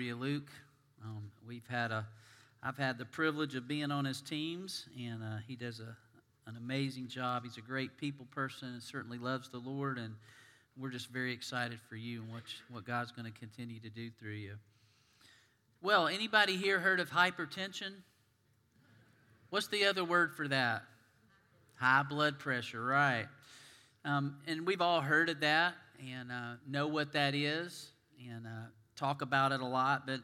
you, Luke. Um, we've had a, I've had the privilege of being on his teams, and uh, he does a, an amazing job. He's a great people person and certainly loves the Lord, and we're just very excited for you and what, what God's going to continue to do through you. Well, anybody here heard of hypertension? What's the other word for that? High blood pressure, right. Um, and we've all heard of that and uh, know what that is and uh, talk about it a lot. But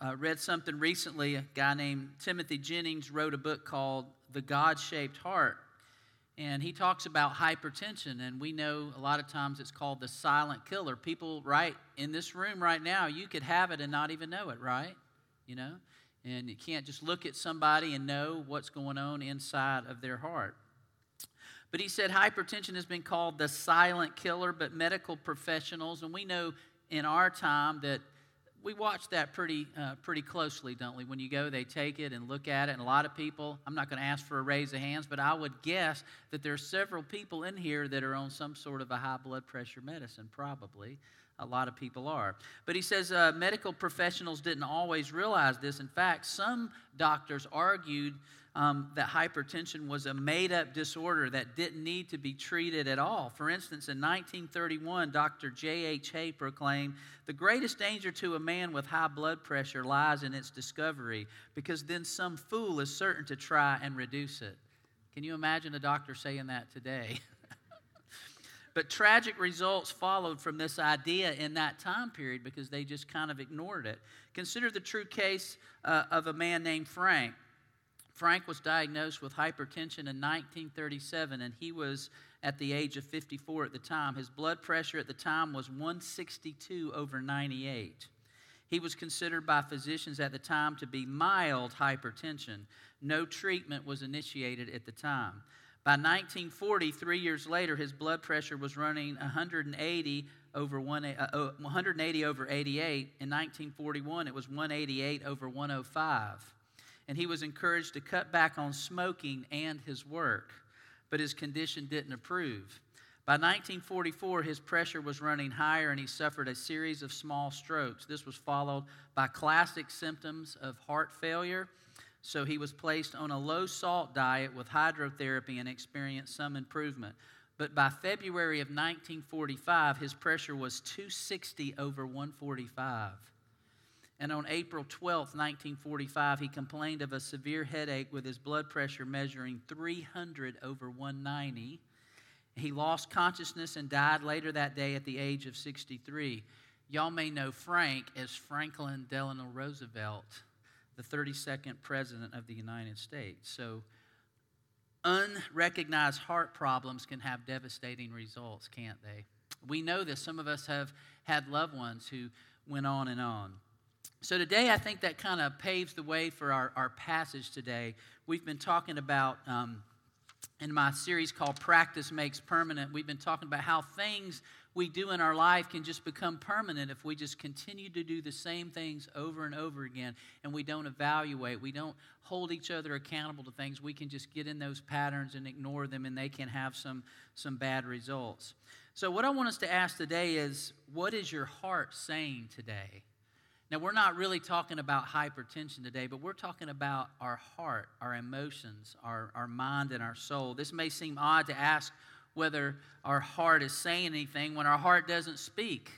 I uh, read something recently. A guy named Timothy Jennings wrote a book called The God Shaped Heart. And he talks about hypertension. And we know a lot of times it's called the silent killer. People, right in this room right now, you could have it and not even know it, right? You know? And you can't just look at somebody and know what's going on inside of their heart. But he said hypertension has been called the silent killer, but medical professionals, and we know in our time that we watch that pretty, uh, pretty closely, don't we? When you go, they take it and look at it, and a lot of people, I'm not going to ask for a raise of hands, but I would guess that there are several people in here that are on some sort of a high blood pressure medicine, probably. A lot of people are. But he says uh, medical professionals didn't always realize this. In fact, some doctors argued um, that hypertension was a made up disorder that didn't need to be treated at all. For instance, in 1931, Dr. J.H. Hay proclaimed the greatest danger to a man with high blood pressure lies in its discovery, because then some fool is certain to try and reduce it. Can you imagine a doctor saying that today? But tragic results followed from this idea in that time period because they just kind of ignored it. Consider the true case uh, of a man named Frank. Frank was diagnosed with hypertension in 1937, and he was at the age of 54 at the time. His blood pressure at the time was 162 over 98. He was considered by physicians at the time to be mild hypertension. No treatment was initiated at the time. By 1940, three years later, his blood pressure was running 180 over one, uh, 180 over 88. In 1941, it was 188 over 105. And he was encouraged to cut back on smoking and his work, but his condition didn't improve. By 1944, his pressure was running higher and he suffered a series of small strokes. This was followed by classic symptoms of heart failure so he was placed on a low salt diet with hydrotherapy and experienced some improvement. But by February of 1945, his pressure was 260 over 145. And on April 12, 1945, he complained of a severe headache with his blood pressure measuring 300 over 190. He lost consciousness and died later that day at the age of 63. Y'all may know Frank as Franklin Delano Roosevelt the 32nd President of the United States. So, unrecognized heart problems can have devastating results, can't they? We know this. Some of us have had loved ones who went on and on. So, today, I think that kind of paves the way for our, our passage today. We've been talking about, um, in my series called Practice Makes Permanent, we've been talking about how things we do in our life can just become permanent if we just continue to do the same things over and over again and we don't evaluate. We don't hold each other accountable to things. We can just get in those patterns and ignore them and they can have some, some bad results. So, what I want us to ask today is what is your heart saying today? Now, we're not really talking about hypertension today, but we're talking about our heart, our emotions, our, our mind, and our soul. This may seem odd to ask whether our heart is saying anything when our heart doesn't speak.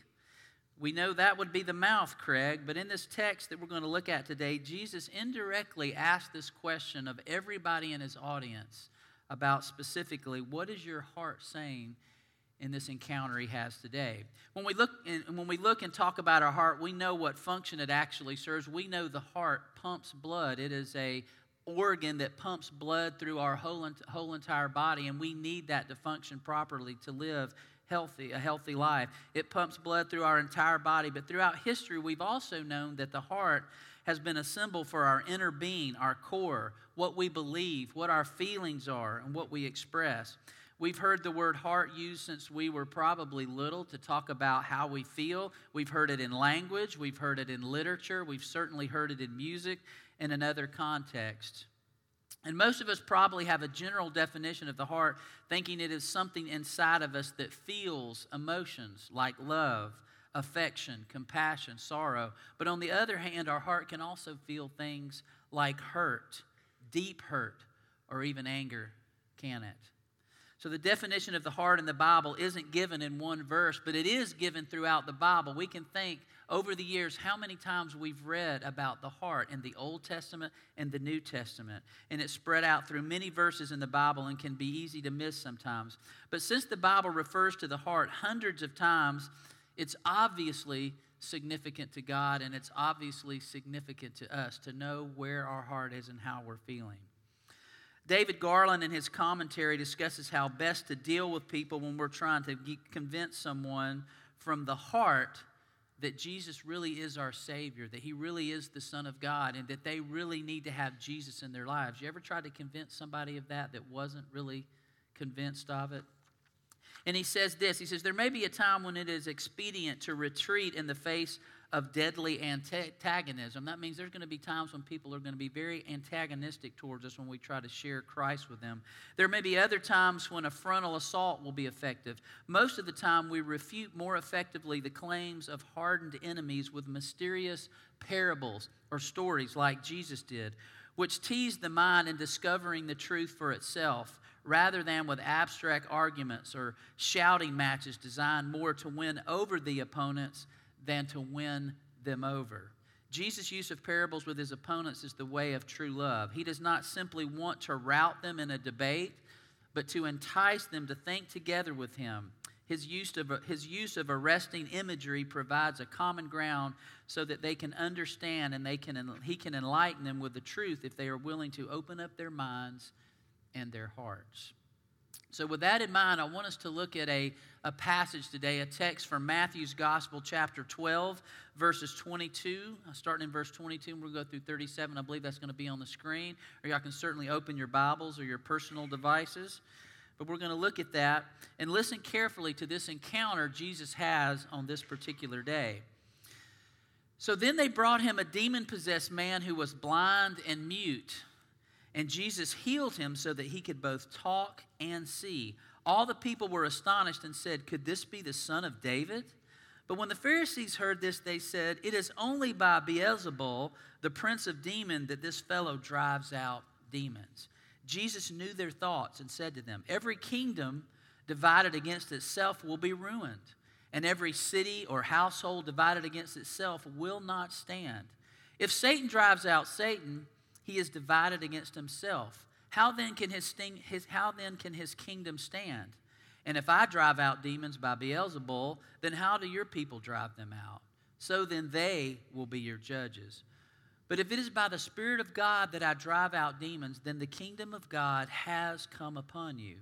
We know that would be the mouth, Craig, but in this text that we're going to look at today, Jesus indirectly asked this question of everybody in his audience about specifically what is your heart saying in this encounter he has today. When we look and when we look and talk about our heart, we know what function it actually serves. We know the heart pumps blood. It is a organ that pumps blood through our whole, whole entire body, and we need that to function properly to live healthy, a healthy life. It pumps blood through our entire body, but throughout history, we've also known that the heart has been a symbol for our inner being, our core, what we believe, what our feelings are, and what we express. We've heard the word heart used since we were probably little to talk about how we feel. We've heard it in language, we've heard it in literature, we've certainly heard it in music, in another context. And most of us probably have a general definition of the heart, thinking it is something inside of us that feels emotions like love, affection, compassion, sorrow. But on the other hand, our heart can also feel things like hurt, deep hurt, or even anger, can it? So, the definition of the heart in the Bible isn't given in one verse, but it is given throughout the Bible. We can think over the years how many times we've read about the heart in the Old Testament and the New Testament. And it's spread out through many verses in the Bible and can be easy to miss sometimes. But since the Bible refers to the heart hundreds of times, it's obviously significant to God and it's obviously significant to us to know where our heart is and how we're feeling. David Garland, in his commentary, discusses how best to deal with people when we're trying to convince someone from the heart that Jesus really is our Savior, that He really is the Son of God, and that they really need to have Jesus in their lives. You ever tried to convince somebody of that that wasn't really convinced of it? And he says this He says, There may be a time when it is expedient to retreat in the face of deadly antagonism. That means there's going to be times when people are going to be very antagonistic towards us when we try to share Christ with them. There may be other times when a frontal assault will be effective. Most of the time, we refute more effectively the claims of hardened enemies with mysterious parables or stories like Jesus did, which tease the mind in discovering the truth for itself rather than with abstract arguments or shouting matches designed more to win over the opponents than to win them over. Jesus' use of parables with his opponents is the way of true love. He does not simply want to rout them in a debate, but to entice them to think together with him. His use, of, his use of arresting imagery provides a common ground so that they can understand and they can, he can enlighten them with the truth if they are willing to open up their minds and their hearts. So, with that in mind, I want us to look at a, a passage today, a text from Matthew's Gospel, chapter 12, verses 22. Uh, starting in verse 22, and we'll go through 37. I believe that's going to be on the screen, or y'all can certainly open your Bibles or your personal devices. But we're going to look at that and listen carefully to this encounter Jesus has on this particular day. So then they brought him a demon possessed man who was blind and mute. And Jesus healed him so that he could both talk and see. All the people were astonished and said, Could this be the son of David? But when the Pharisees heard this, they said, It is only by Beelzebul, the prince of demons, that this fellow drives out demons. Jesus knew their thoughts and said to them, Every kingdom divided against itself will be ruined, and every city or household divided against itself will not stand. If Satan drives out Satan, he is divided against himself. How then can his, sting, his, how then can his kingdom stand? And if I drive out demons by Beelzebul, then how do your people drive them out? So then they will be your judges. But if it is by the Spirit of God that I drive out demons, then the kingdom of God has come upon you.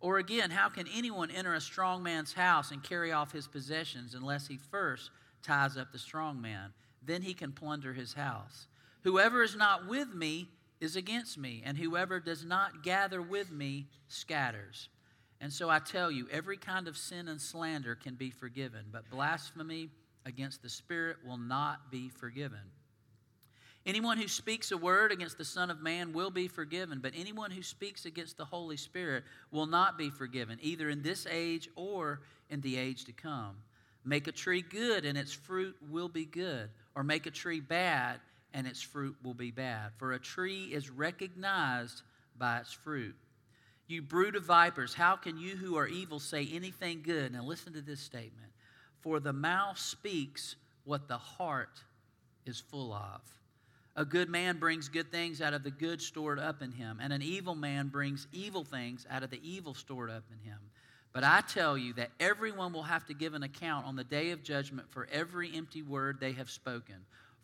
Or again, how can anyone enter a strong man's house and carry off his possessions unless he first ties up the strong man? Then he can plunder his house. Whoever is not with me is against me, and whoever does not gather with me scatters. And so I tell you, every kind of sin and slander can be forgiven, but blasphemy against the Spirit will not be forgiven. Anyone who speaks a word against the Son of Man will be forgiven, but anyone who speaks against the Holy Spirit will not be forgiven, either in this age or in the age to come. Make a tree good, and its fruit will be good, or make a tree bad, and its fruit will be bad. For a tree is recognized by its fruit. You brood of vipers, how can you who are evil say anything good? Now listen to this statement. For the mouth speaks what the heart is full of. A good man brings good things out of the good stored up in him, and an evil man brings evil things out of the evil stored up in him. But I tell you that everyone will have to give an account on the day of judgment for every empty word they have spoken.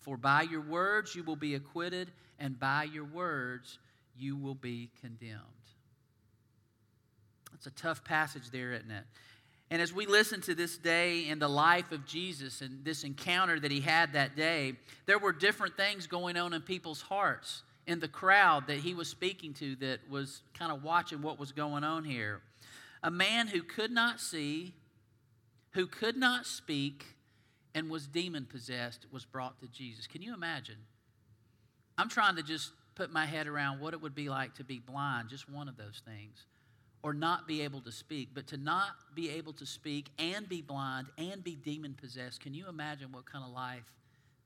For by your words you will be acquitted, and by your words you will be condemned. That's a tough passage there, isn't it? And as we listen to this day in the life of Jesus and this encounter that he had that day, there were different things going on in people's hearts in the crowd that he was speaking to that was kind of watching what was going on here. A man who could not see, who could not speak, and was demon possessed was brought to Jesus. Can you imagine? I'm trying to just put my head around what it would be like to be blind, just one of those things, or not be able to speak, but to not be able to speak and be blind and be demon possessed. Can you imagine what kind of life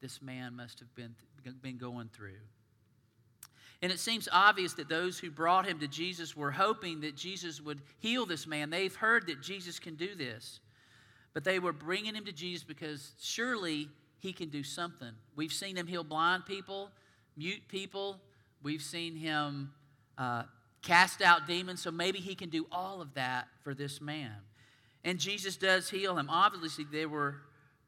this man must have been, been going through? And it seems obvious that those who brought him to Jesus were hoping that Jesus would heal this man. They've heard that Jesus can do this. But they were bringing him to Jesus because surely he can do something. We've seen him heal blind people, mute people. We've seen him uh, cast out demons, so maybe he can do all of that for this man. And Jesus does heal him. Obviously, they were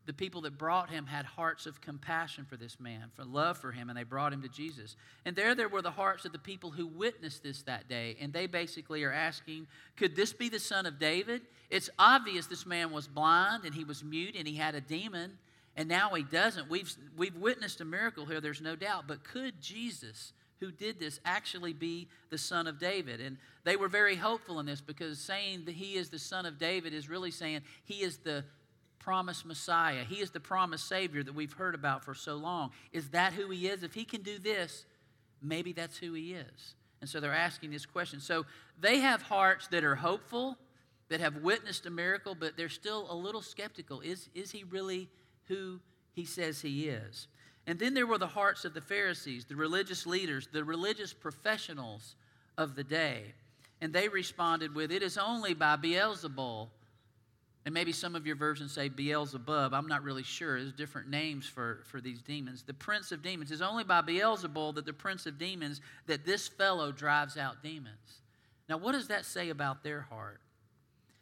the people that brought him had hearts of compassion for this man, for love for him, and they brought him to Jesus. And there, there were the hearts of the people who witnessed this that day, and they basically are asking, could this be the son of David? It's obvious this man was blind and he was mute and he had a demon, and now he doesn't. We've, we've witnessed a miracle here, there's no doubt. But could Jesus, who did this, actually be the son of David? And they were very hopeful in this because saying that he is the son of David is really saying he is the promised Messiah. He is the promised Savior that we've heard about for so long. Is that who He is? If He can do this, maybe that's who He is. And so they're asking this question. So they have hearts that are hopeful, that have witnessed a miracle, but they're still a little skeptical. Is, is He really who He says He is? And then there were the hearts of the Pharisees, the religious leaders, the religious professionals of the day. And they responded with, It is only by Beelzebul and maybe some of your versions say Beelzebub. I'm not really sure. There's different names for, for these demons. The prince of demons. is only by Beelzebul that the prince of demons, that this fellow drives out demons. Now, what does that say about their heart?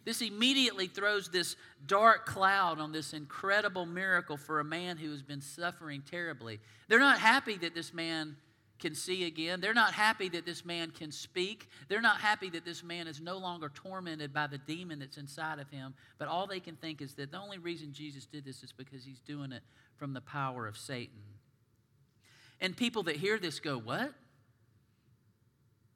This immediately throws this dark cloud on this incredible miracle for a man who has been suffering terribly. They're not happy that this man can see again. They're not happy that this man can speak. They're not happy that this man is no longer tormented by the demon that's inside of him. But all they can think is that the only reason Jesus did this is because he's doing it from the power of Satan. And people that hear this go, What?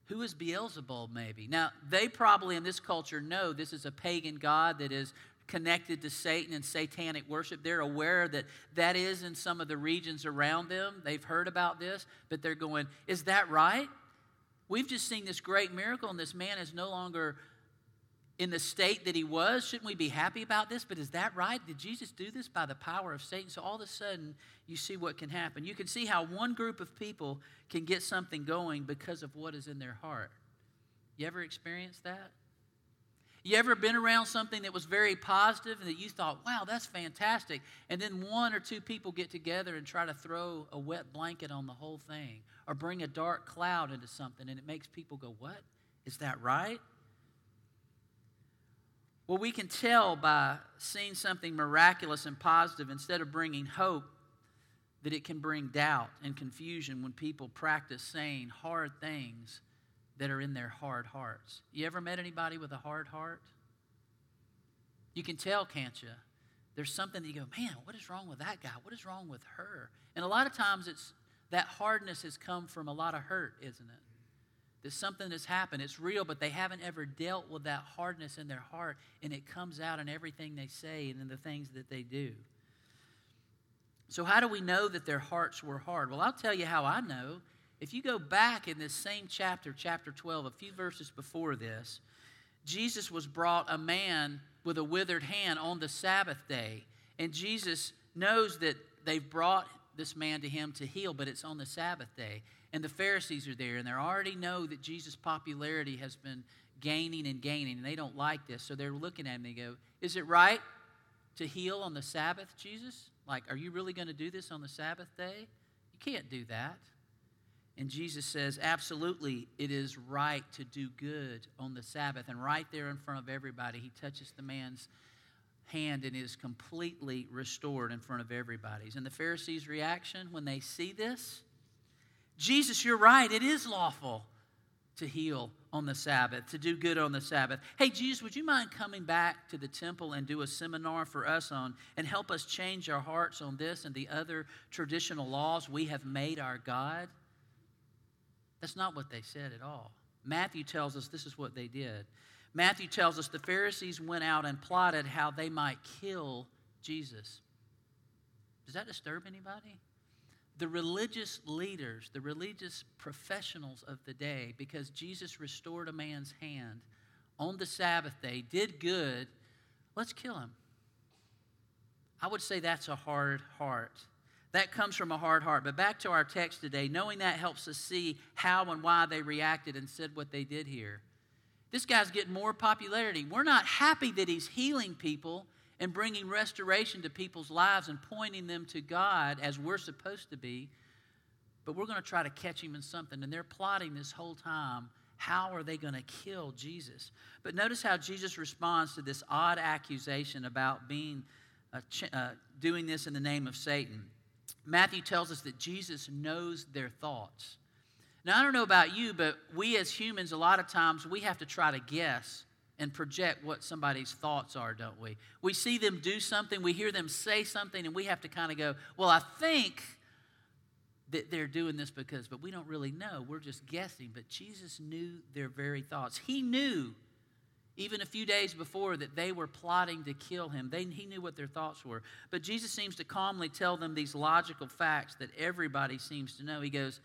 Who is Beelzebub, maybe? Now, they probably in this culture know this is a pagan god that is connected to Satan and satanic worship. They're aware that that is in some of the regions around them. They've heard about this, but they're going, Is that right? We've just seen this great miracle, and this man is no longer in the state that he was. Shouldn't we be happy about this? But is that right? Did Jesus do this by the power of Satan? So all of a sudden, you see what can happen. You can see how one group of people can get something going because of what is in their heart. You ever experienced that? You ever been around something that was very positive and that you thought, wow, that's fantastic? And then one or two people get together and try to throw a wet blanket on the whole thing or bring a dark cloud into something and it makes people go, what? Is that right? Well, we can tell by seeing something miraculous and positive instead of bringing hope that it can bring doubt and confusion when people practice saying hard things that are in their hard hearts. You ever met anybody with a hard heart? You can tell, can't you? There's something that you go, man, what is wrong with that guy? What is wrong with her? And a lot of times it's that hardness has come from a lot of hurt, isn't it? There's something that's happened. It's real, but they haven't ever dealt with that hardness in their heart, and it comes out in everything they say and in the things that they do. So, how do we know that their hearts were hard? Well, I'll tell you how I know. If you go back in this same chapter, chapter 12, a few verses before this, Jesus was brought a man with a withered hand on the Sabbath day. And Jesus knows that they've brought this man to him to heal, but it's on the Sabbath day. And the Pharisees are there, and they already know that Jesus' popularity has been gaining and gaining, and they don't like this. So they're looking at him and they go, Is it right to heal on the Sabbath, Jesus? Like, are you really going to do this on the Sabbath day? You can't do that. And Jesus says, absolutely, it is right to do good on the Sabbath. And right there in front of everybody, he touches the man's hand and is completely restored in front of everybody. And the Pharisees' reaction when they see this Jesus, you're right, it is lawful to heal on the Sabbath, to do good on the Sabbath. Hey, Jesus, would you mind coming back to the temple and do a seminar for us on and help us change our hearts on this and the other traditional laws we have made our God? That's not what they said at all. Matthew tells us this is what they did. Matthew tells us the Pharisees went out and plotted how they might kill Jesus. Does that disturb anybody? The religious leaders, the religious professionals of the day, because Jesus restored a man's hand, on the Sabbath day, did good, let's kill him. I would say that's a hard heart. That comes from a hard heart. But back to our text today, knowing that helps us see how and why they reacted and said what they did here. This guy's getting more popularity. We're not happy that he's healing people and bringing restoration to people's lives and pointing them to God as we're supposed to be. But we're going to try to catch him in something. And they're plotting this whole time how are they going to kill Jesus? But notice how Jesus responds to this odd accusation about being uh, uh, doing this in the name of Satan. Matthew tells us that Jesus knows their thoughts. Now, I don't know about you, but we as humans, a lot of times, we have to try to guess and project what somebody's thoughts are, don't we? We see them do something, we hear them say something, and we have to kind of go, well, I think that they're doing this because, but we don't really know. We're just guessing. But Jesus knew their very thoughts. He knew even a few days before that they were plotting to kill him. They, he knew what their thoughts were. But Jesus seems to calmly tell them these logical facts that everybody seems to know. He goes,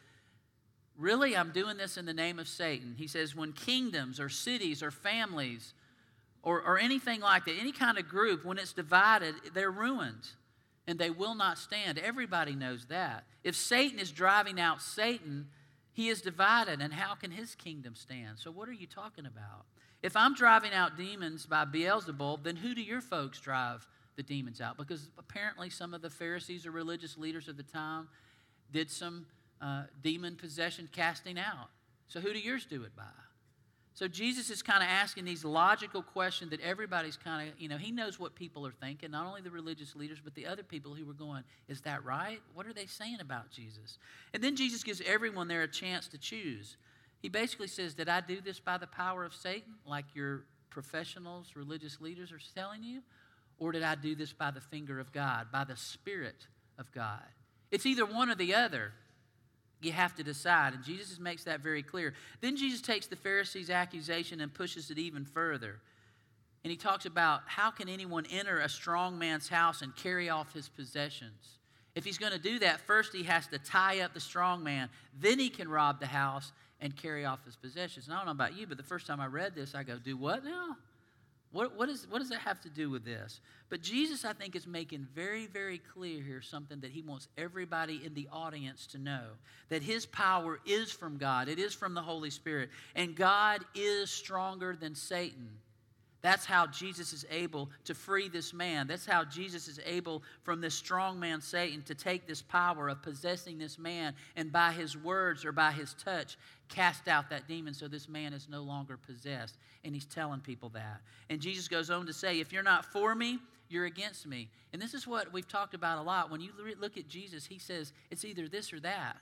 Really, I'm doing this in the name of Satan. He says, When kingdoms or cities or families or, or anything like that, any kind of group, when it's divided, they're ruined and they will not stand. Everybody knows that. If Satan is driving out Satan, he is divided, and how can his kingdom stand? So, what are you talking about? If I'm driving out demons by Beelzebub, then who do your folks drive the demons out? Because apparently some of the Pharisees or religious leaders of the time did some uh, demon possession casting out. So who do yours do it by? So Jesus is kind of asking these logical questions that everybody's kind of, you know, he knows what people are thinking, not only the religious leaders, but the other people who were going, is that right? What are they saying about Jesus? And then Jesus gives everyone there a chance to choose. He basically says, Did I do this by the power of Satan, like your professionals, religious leaders are telling you? Or did I do this by the finger of God, by the Spirit of God? It's either one or the other. You have to decide. And Jesus makes that very clear. Then Jesus takes the Pharisees' accusation and pushes it even further. And he talks about how can anyone enter a strong man's house and carry off his possessions? If he's going to do that, first he has to tie up the strong man, then he can rob the house, and carry off his possessions. And I don't know about you, but the first time I read this, I go, do what now? What, what, is, what does that have to do with this? But Jesus, I think, is making very, very clear here something that he wants everybody in the audience to know that his power is from God, it is from the Holy Spirit, and God is stronger than Satan. That's how Jesus is able to free this man. That's how Jesus is able from this strong man, Satan, to take this power of possessing this man and by his words or by his touch cast out that demon so this man is no longer possessed. And he's telling people that. And Jesus goes on to say, If you're not for me, you're against me. And this is what we've talked about a lot. When you look at Jesus, he says it's either this or that.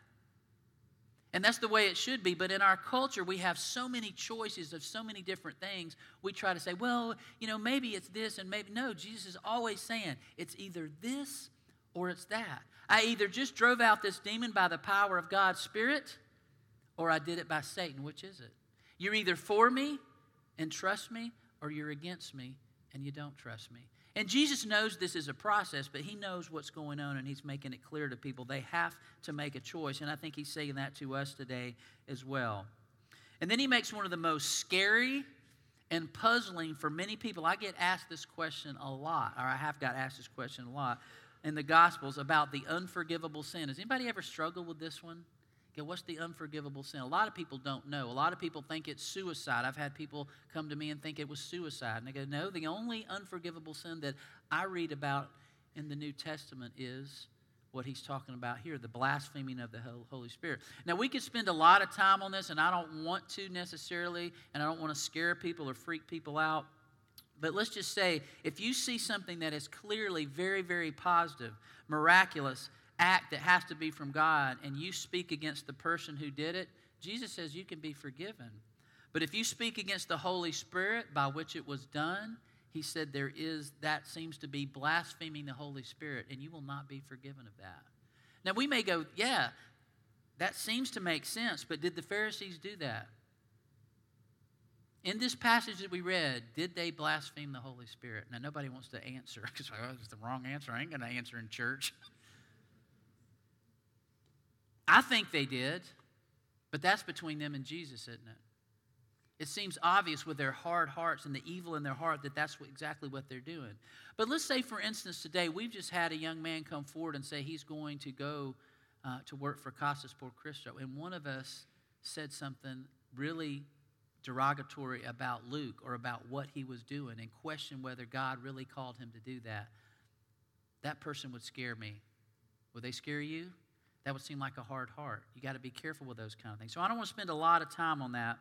And that's the way it should be. But in our culture, we have so many choices of so many different things. We try to say, well, you know, maybe it's this and maybe. No, Jesus is always saying it's either this or it's that. I either just drove out this demon by the power of God's Spirit or I did it by Satan. Which is it? You're either for me and trust me or you're against me and you don't trust me. And Jesus knows this is a process, but he knows what's going on and he's making it clear to people. They have to make a choice. And I think he's saying that to us today as well. And then he makes one of the most scary and puzzling for many people. I get asked this question a lot, or I have got asked this question a lot in the Gospels about the unforgivable sin. Has anybody ever struggled with this one? Okay, what's the unforgivable sin? A lot of people don't know. A lot of people think it's suicide. I've had people come to me and think it was suicide. And they go, no, the only unforgivable sin that I read about in the New Testament is what he's talking about here the blaspheming of the Holy Spirit. Now, we could spend a lot of time on this, and I don't want to necessarily, and I don't want to scare people or freak people out. But let's just say if you see something that is clearly very, very positive, miraculous, act that has to be from God and you speak against the person who did it, Jesus says you can be forgiven. But if you speak against the Holy Spirit by which it was done, he said there is that seems to be blaspheming the Holy Spirit and you will not be forgiven of that. Now we may go, yeah, that seems to make sense, but did the Pharisees do that? In this passage that we read, did they blaspheme the Holy Spirit? Now, nobody wants to answer because oh, it's the wrong answer. I ain't going to answer in church. I think they did, but that's between them and Jesus, isn't it? It seems obvious with their hard hearts and the evil in their heart that that's exactly what they're doing. But let's say, for instance, today we've just had a young man come forward and say he's going to go uh, to work for Casas por Cristo. And one of us said something really derogatory about Luke or about what he was doing and questioned whether God really called him to do that. That person would scare me. Would they scare you? That would seem like a hard heart. You got to be careful with those kind of things. So I don't want to spend a lot of time on that.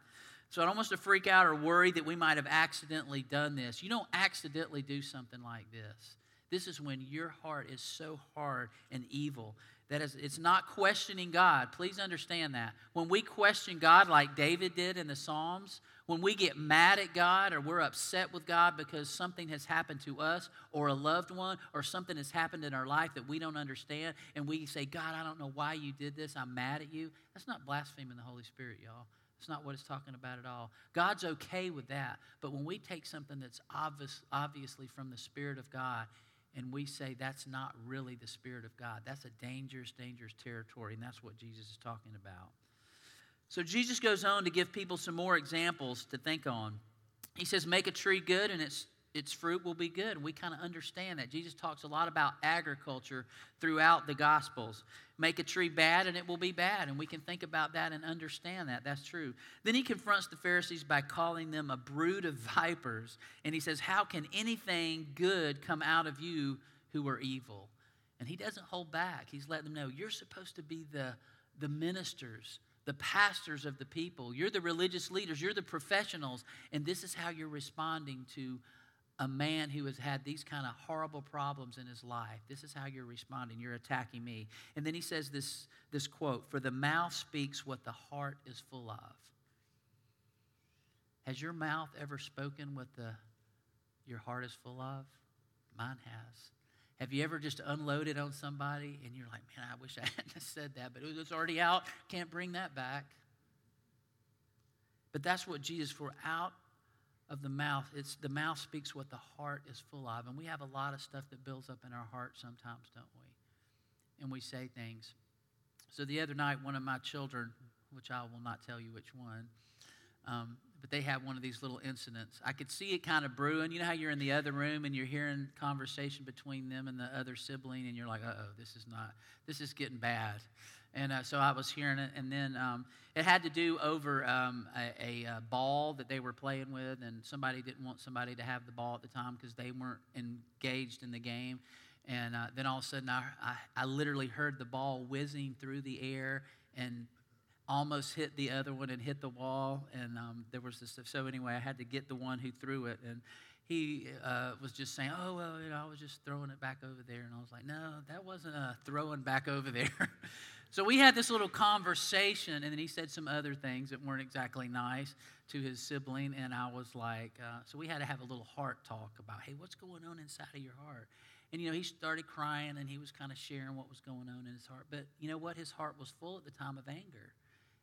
So I don't want to freak out or worry that we might have accidentally done this. You don't accidentally do something like this. This is when your heart is so hard and evil that is, it's not questioning God. Please understand that. When we question God, like David did in the Psalms, when we get mad at God or we're upset with God because something has happened to us or a loved one or something has happened in our life that we don't understand, and we say, God, I don't know why you did this, I'm mad at you, that's not blaspheming the Holy Spirit, y'all. That's not what it's talking about at all. God's okay with that. But when we take something that's obvious, obviously from the Spirit of God and we say that's not really the Spirit of God, that's a dangerous, dangerous territory, and that's what Jesus is talking about. So Jesus goes on to give people some more examples to think on. He says, Make a tree good, and its, its fruit will be good. We kind of understand that. Jesus talks a lot about agriculture throughout the Gospels. Make a tree bad, and it will be bad. And we can think about that and understand that. That's true. Then he confronts the Pharisees by calling them a brood of vipers. And he says, How can anything good come out of you who are evil? And he doesn't hold back. He's letting them know, You're supposed to be the, the ministers the pastors of the people. You're the religious leaders. You're the professionals. And this is how you're responding to a man who has had these kind of horrible problems in his life. This is how you're responding. You're attacking me. And then he says this, this quote For the mouth speaks what the heart is full of. Has your mouth ever spoken what the, your heart is full of? Mine has. Have you ever just unloaded on somebody and you're like, man, I wish I hadn't said that, but it's already out. Can't bring that back. But that's what Jesus, for out of the mouth, it's the mouth speaks what the heart is full of. And we have a lot of stuff that builds up in our heart sometimes, don't we? And we say things. So the other night, one of my children, which I will not tell you which one, um, but they had one of these little incidents. I could see it kind of brewing. You know how you're in the other room and you're hearing conversation between them and the other sibling, and you're like, "Uh oh, this is not. This is getting bad." And uh, so I was hearing it, and then um, it had to do over um, a, a, a, ball that they were playing with, and somebody didn't want somebody to have the ball at the time because they weren't engaged in the game. And uh, then all of a sudden, I, I, I literally heard the ball whizzing through the air and almost hit the other one and hit the wall. And um, there was this. So anyway, I had to get the one who threw it, and he uh, was just saying, "Oh well, you know, I was just throwing it back over there." And I was like, "No, that wasn't a throwing back over there." so we had this little conversation, and then he said some other things that weren't exactly nice to his sibling, and I was like, uh, so we had to have a little heart talk about, "Hey, what's going on inside of your heart?" And you know, he started crying, and he was kind of sharing what was going on in his heart. But you know what? His heart was full at the time of anger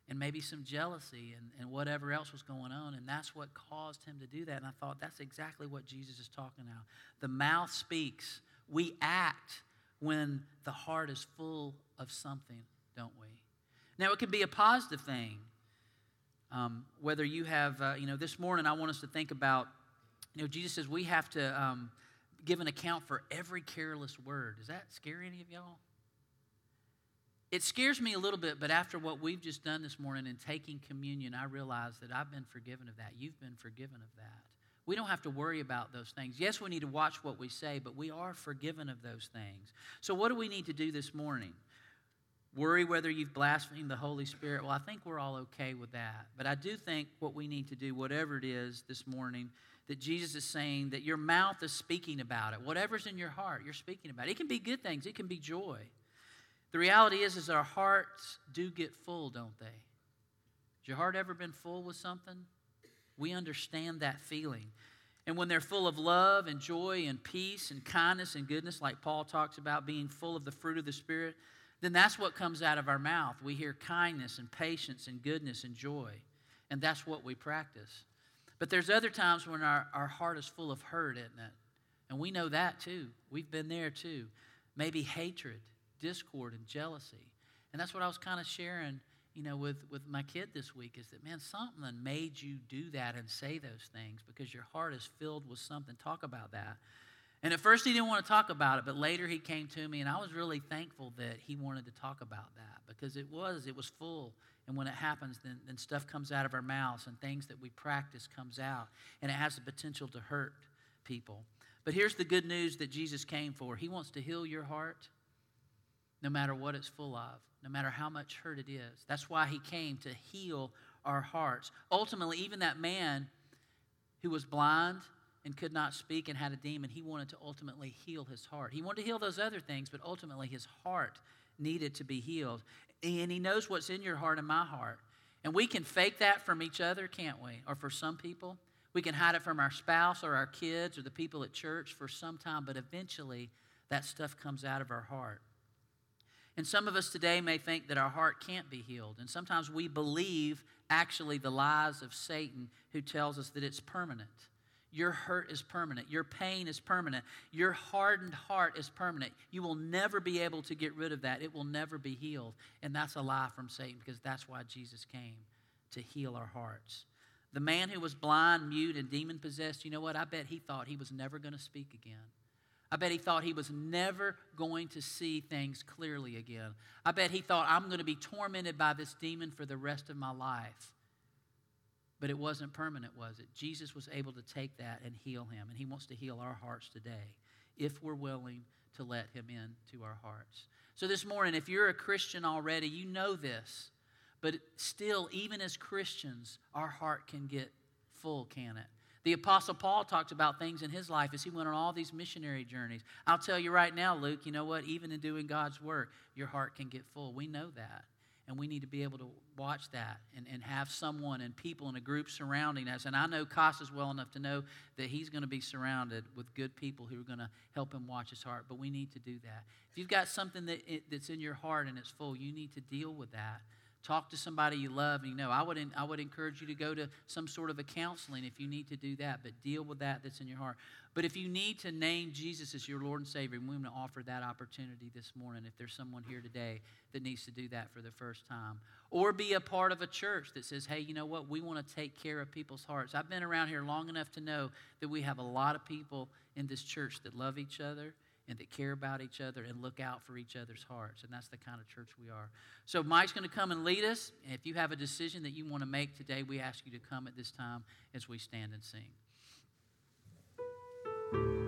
and maybe some jealousy and, and whatever else was going on. And that's what caused him to do that. And I thought that's exactly what Jesus is talking about. The mouth speaks. We act when the heart is full of something, don't we? Now, it can be a positive thing. Um, whether you have, uh, you know, this morning I want us to think about, you know, Jesus says we have to um, give an account for every careless word. Does that scare any of y'all? It scares me a little bit, but after what we've just done this morning in taking communion, I realize that I've been forgiven of that. You've been forgiven of that. We don't have to worry about those things. Yes, we need to watch what we say, but we are forgiven of those things. So, what do we need to do this morning? Worry whether you've blasphemed the Holy Spirit? Well, I think we're all okay with that. But I do think what we need to do, whatever it is this morning, that Jesus is saying that your mouth is speaking about it. Whatever's in your heart, you're speaking about it. It can be good things, it can be joy. The reality is, is our hearts do get full, don't they? Has your heart ever been full with something? We understand that feeling. And when they're full of love and joy and peace and kindness and goodness, like Paul talks about being full of the fruit of the Spirit, then that's what comes out of our mouth. We hear kindness and patience and goodness and joy. And that's what we practice. But there's other times when our, our heart is full of hurt, isn't it? And we know that too. We've been there too. Maybe hatred discord and jealousy. And that's what I was kind of sharing you know, with, with my kid this week is that, man, something made you do that and say those things because your heart is filled with something. Talk about that. And at first he didn't want to talk about it, but later he came to me, and I was really thankful that he wanted to talk about that because it was, it was full. And when it happens, then, then stuff comes out of our mouths and things that we practice comes out, and it has the potential to hurt people. But here's the good news that Jesus came for. He wants to heal your heart no matter what it's full of, no matter how much hurt it is. That's why he came to heal our hearts. Ultimately, even that man who was blind and could not speak and had a demon, he wanted to ultimately heal his heart. He wanted to heal those other things, but ultimately his heart needed to be healed. And he knows what's in your heart and my heart. And we can fake that from each other, can't we? Or for some people. We can hide it from our spouse or our kids or the people at church for some time, but eventually that stuff comes out of our heart. And some of us today may think that our heart can't be healed. And sometimes we believe actually the lies of Satan who tells us that it's permanent. Your hurt is permanent. Your pain is permanent. Your hardened heart is permanent. You will never be able to get rid of that. It will never be healed. And that's a lie from Satan because that's why Jesus came to heal our hearts. The man who was blind, mute, and demon possessed, you know what? I bet he thought he was never going to speak again. I bet he thought he was never going to see things clearly again. I bet he thought, I'm going to be tormented by this demon for the rest of my life. But it wasn't permanent, was it? Jesus was able to take that and heal him, and he wants to heal our hearts today if we're willing to let him into our hearts. So, this morning, if you're a Christian already, you know this. But still, even as Christians, our heart can get full, can it? The Apostle Paul talked about things in his life as he went on all these missionary journeys. I'll tell you right now, Luke, you know what? Even in doing God's work, your heart can get full. We know that. And we need to be able to watch that and, and have someone and people in a group surrounding us. And I know Casas well enough to know that he's going to be surrounded with good people who are going to help him watch his heart. But we need to do that. If you've got something that, that's in your heart and it's full, you need to deal with that talk to somebody you love and you know. I would i would encourage you to go to some sort of a counseling if you need to do that but deal with that that's in your heart. But if you need to name jesus as your lord and savior we want to offer that opportunity this morning if there's someone here today that needs to do that for the first time. Or be a part of a church that says hey you know what? We want to take care of people's hearts. I've been around here long enough to know that we have a lot of people in this church that love each other and that care about each other and look out for each other's hearts. And that's the kind of church we are. So Mike's going to come and lead us. And if you have a decision that you want to make today, we ask you to come at this time as we stand and sing.